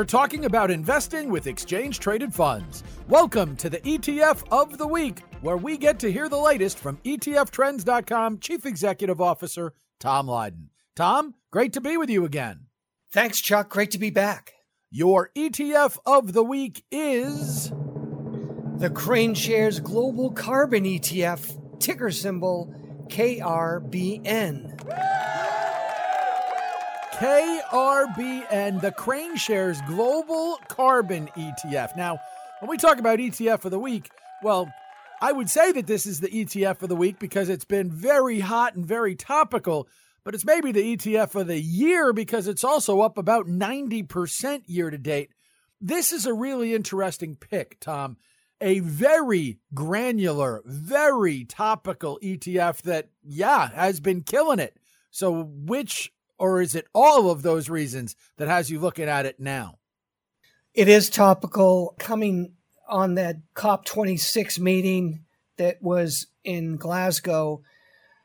We're talking about investing with exchange traded funds. Welcome to the ETF of the Week, where we get to hear the latest from ETFtrends.com Chief Executive Officer Tom Lydon. Tom, great to be with you again. Thanks, Chuck. Great to be back. Your ETF of the week is the KraneShares Global Carbon ETF, ticker symbol KRBN. KRBN, the KraneShares Global Carbon ETF. Now, when we talk about ETF of the week, well, I would say that this is the ETF of the week because it's been very hot and very topical, but it's maybe the ETF of the year because it's also up about 90% year to date. This is a really interesting pick, Tom. A very granular, very topical ETF that, yeah, has been killing it. So, which or is it all of those reasons that has you looking at it now? It is topical coming on that COP26 meeting that was in Glasgow.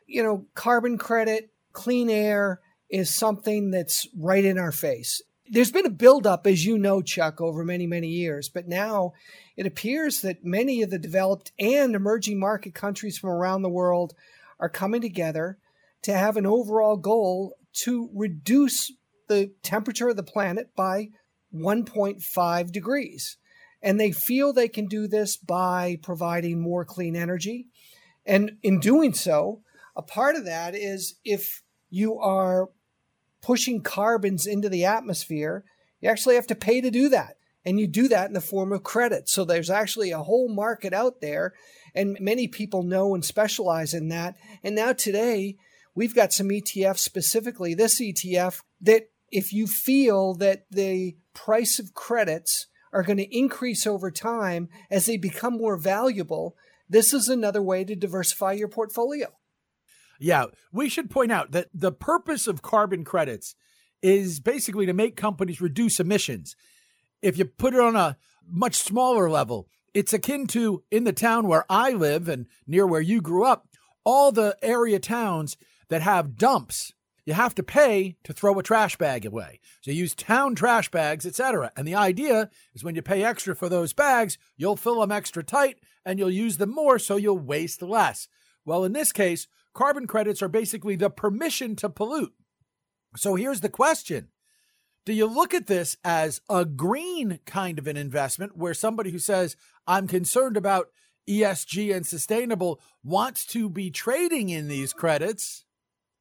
You know, carbon credit, clean air is something that's right in our face. There's been a buildup, as you know, Chuck, over many, many years, but now it appears that many of the developed and emerging market countries from around the world are coming together to have an overall goal to reduce the temperature of the planet by 1.5 degrees. And they feel they can do this by providing more clean energy. And in doing so, a part of that is if you are pushing carbons into the atmosphere, you actually have to pay to do that. And you do that in the form of credit. So there's actually a whole market out there, and many people know and specialize in that. And now today, we've got some ETFs specifically, this ETF, that if you feel that the price of credits are going to increase over time as they become more valuable, this is another way to diversify your portfolio. Yeah, we should point out that the purpose of carbon credits is basically to make companies reduce emissions. If you put it on a much smaller level, it's akin to in the town where I live and near where you grew up, all the area towns that have dumps, you have to pay to throw a trash bag away. So you use town trash bags, etc. And the idea is when you pay extra for those bags, you'll fill them extra tight and you'll use them more so you'll waste less. Well, in this case, carbon credits are basically the permission to pollute. So here's the question. Do you look at this as a green kind of an investment where somebody who says, I'm concerned about ESG and sustainable wants to be trading in these credits?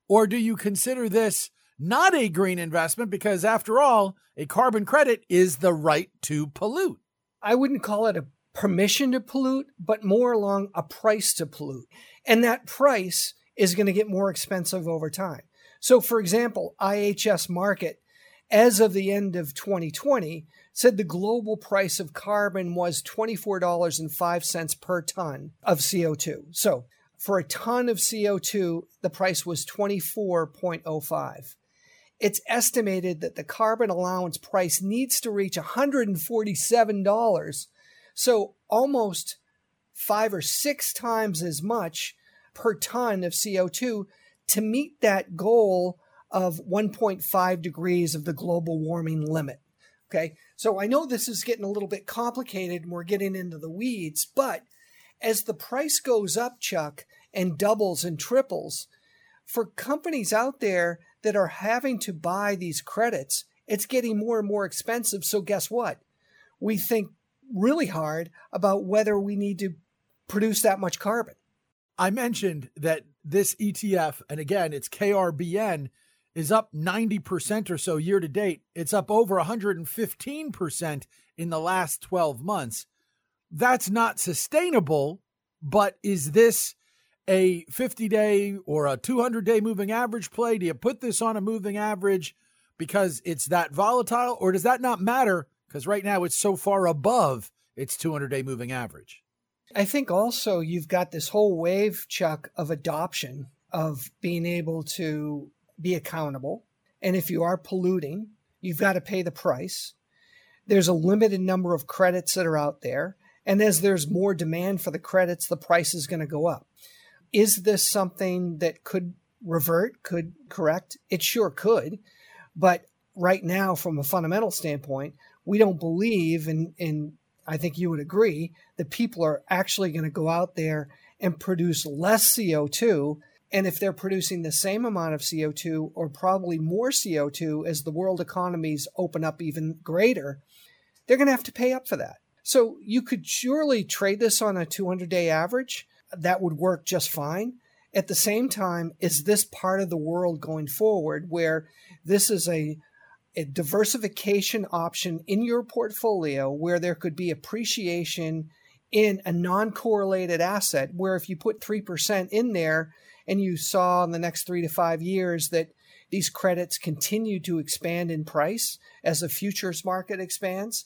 Or do you consider this not a green investment because, after all, a carbon credit is the right to pollute? I wouldn't call it a permission to pollute, but more along a price to pollute. And that price is going to get more expensive over time. So, for example, IHS Markit, as of the end of 2020, said the global price of carbon was $24.05 per ton of CO2. So, for a ton of CO2, the price was 24.05. It's estimated that the carbon allowance price needs to reach $147, so almost five or six times as much per ton of CO2 to meet that goal of 1.5 degrees of the global warming limit. Okay, so I know this is getting a little bit complicated and we're getting into the weeds, but as the price goes up, Chuck, and doubles and triples, for companies out there that are having to buy these credits, it's getting more and more expensive. So, guess what? We think really hard about whether we need to produce that much carbon. I mentioned that this ETF, and again, it's KRBN, is up 90% or so year to date. It's up over 115% in the last 12 months that's not sustainable. But is this a 50 day or a 200 day moving average play? Do you put this on a moving average because it's that volatile, or does that not matter? Because right now it's so far above its 200 day moving average. I think also you've got this whole wave, Chuck, of adoption of being able to be accountable. And if you are polluting, you've got to pay the price. There's a limited number of credits that are out there. And as there's more demand for the credits, the price is going to go up. Is this something that could revert, could correct? It sure could. But right now, from a fundamental standpoint, we don't believe, and, I think you would agree, that people are actually going to go out there and produce less CO2. And if they're producing the same amount of CO2 or probably more CO2 as the world economies open up even greater, they're going to have to pay up for that. So you could surely trade this on a 200 day average. That would work just fine. At the same time, is this part of the world going forward where this is a, a diversification option in your portfolio where there could be appreciation in a non correlated asset? Where if you put 3% in there and you saw in the next three to five years that these credits continue to expand in price as the futures market expands,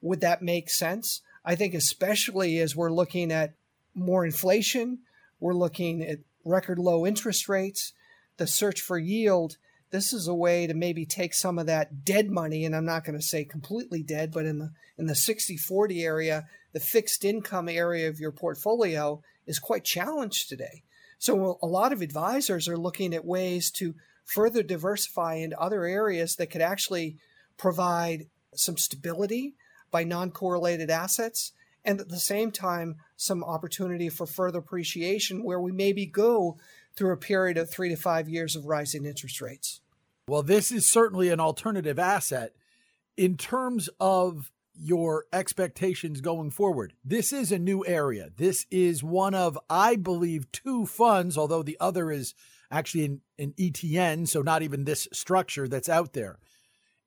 would that make sense? I think, especially as we're looking at more inflation, we're looking at record low interest rates, the search for yield. This is a way to maybe take some of that dead money, and I'm not going to say completely dead, but in the in the 60-40 area, the fixed income area of your portfolio is quite challenged today. So a lot of advisors are looking at ways to further diversify into other areas that could actually provide some stability by non-correlated assets and at the same time some opportunity for further appreciation where we maybe go through a period of three to five years of rising interest rates. Well, this is certainly an alternative asset in terms of your expectations going forward. This is a new area. This is one of, I believe, two funds, although the other is actually an, an ETN, so not even this structure that's out there.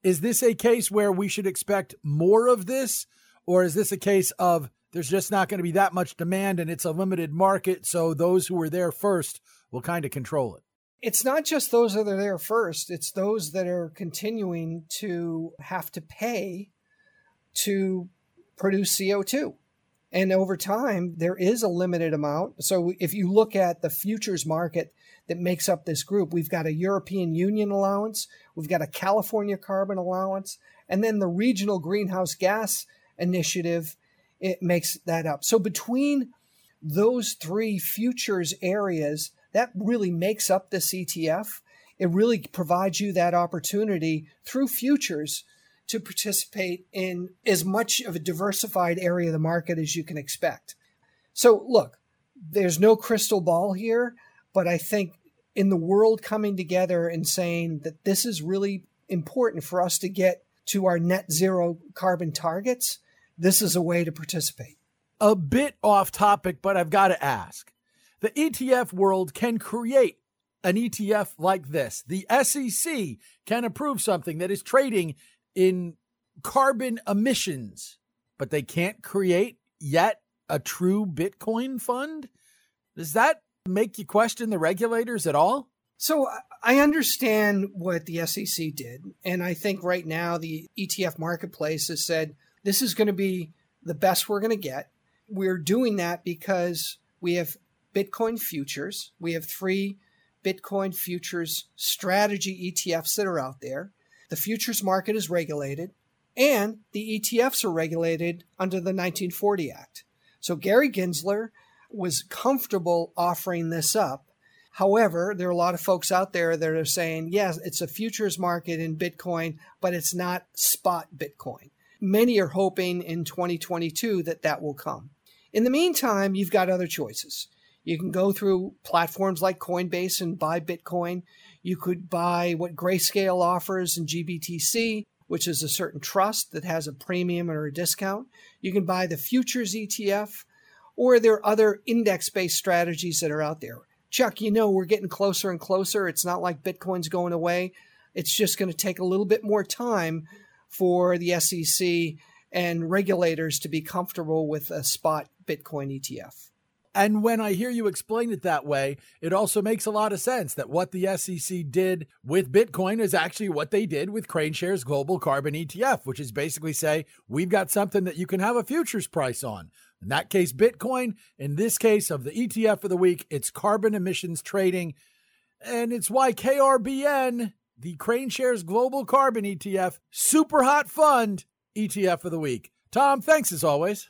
Is this a case where we should expect more of this? Or is this a case of there's just not going to be that much demand and it's a limited market, so those who are there first will kind of control it? It's not just those that are there first, it's those that are continuing to have to pay to produce CO2. And over time, there is a limited amount. So if you look at the futures market that makes up this group, we've got a European Union allowance, we've got a California carbon allowance, and then the regional greenhouse gas initiative, it makes that up. So between those three futures areas, that really makes up the ETF. It really provides you that opportunity through futures to participate in as much of a diversified area of the market as you can expect. So, look, there's no crystal ball here, but I think in the world coming together and saying that this is really important for us to get to our net zero carbon targets, this is a way to participate. A bit off topic, but I've got to ask. The ETF world can create an ETF like this. The SEC can approve something that is trading in carbon emissions, but they can't create yet a true Bitcoin fund? Does that make you question the regulators at all? So I understand what the SEC did. And I think right now the ETF marketplace has said this is going to be the best we're going to get. We're doing that because we have Bitcoin futures. We have three Bitcoin futures strategy ETFs that are out there. The futures market is regulated, and the ETFs are regulated under the 1940 Act. So Gary Gensler was comfortable offering this up. However, there are a lot of folks out there that are saying, yes, it's a futures market in Bitcoin, but it's not spot Bitcoin. Many are hoping in 2022 that that will come. In the meantime, you've got other choices. You can go through platforms like Coinbase and buy Bitcoin. You could buy what Grayscale offers in GBTC, which is a certain trust that has a premium or a discount. You can buy the futures ETF, or are there other index based strategies that are out there. Chuck, you know, we're getting closer and closer. It's not like Bitcoin's going away. It's just going to take a little bit more time for the SEC and regulators to be comfortable with a spot Bitcoin ETF. And when I hear you explain it that way, it also makes a lot of sense that what the SEC did with Bitcoin is actually what they did with KraneShares Global Carbon ETF, which is basically say, we've got something that you can have a futures price on. In that case, Bitcoin. In this case of the ETF of the week, it's carbon emissions trading. And it's why KRBN, the KraneShares Global Carbon ETF, super hot fund ETF of the week. Tom, thanks as always.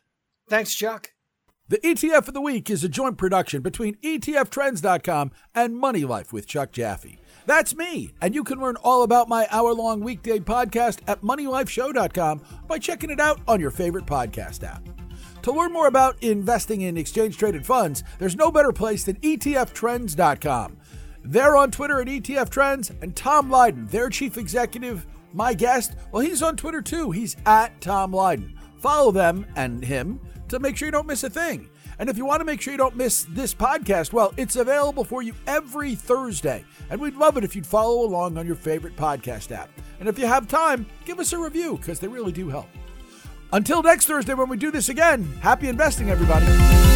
Thanks, Chuck. The ETF of the Week is a joint production between ETFtrends.com and Money Life with Chuck Jaffe. That's me, and you can learn all about my hour long weekday podcast at moneylifeshow.com by checking it out on your favorite podcast app. To learn more about investing in exchange traded funds, there's no better place than ETFtrends.com. They're on Twitter at ETF Trends, and Tom Lydon, their chief executive, my guest, well, he's on Twitter too. He's at Tom Lydon. Follow them and him to make sure you don't miss a thing. And if you want to make sure you don't miss this podcast, well, it's available for you every Thursday. And we'd love it if you'd follow along on your favorite podcast app. And if you have time, give us a review because they really do help. Until next Thursday when we do this again, happy investing, everybody.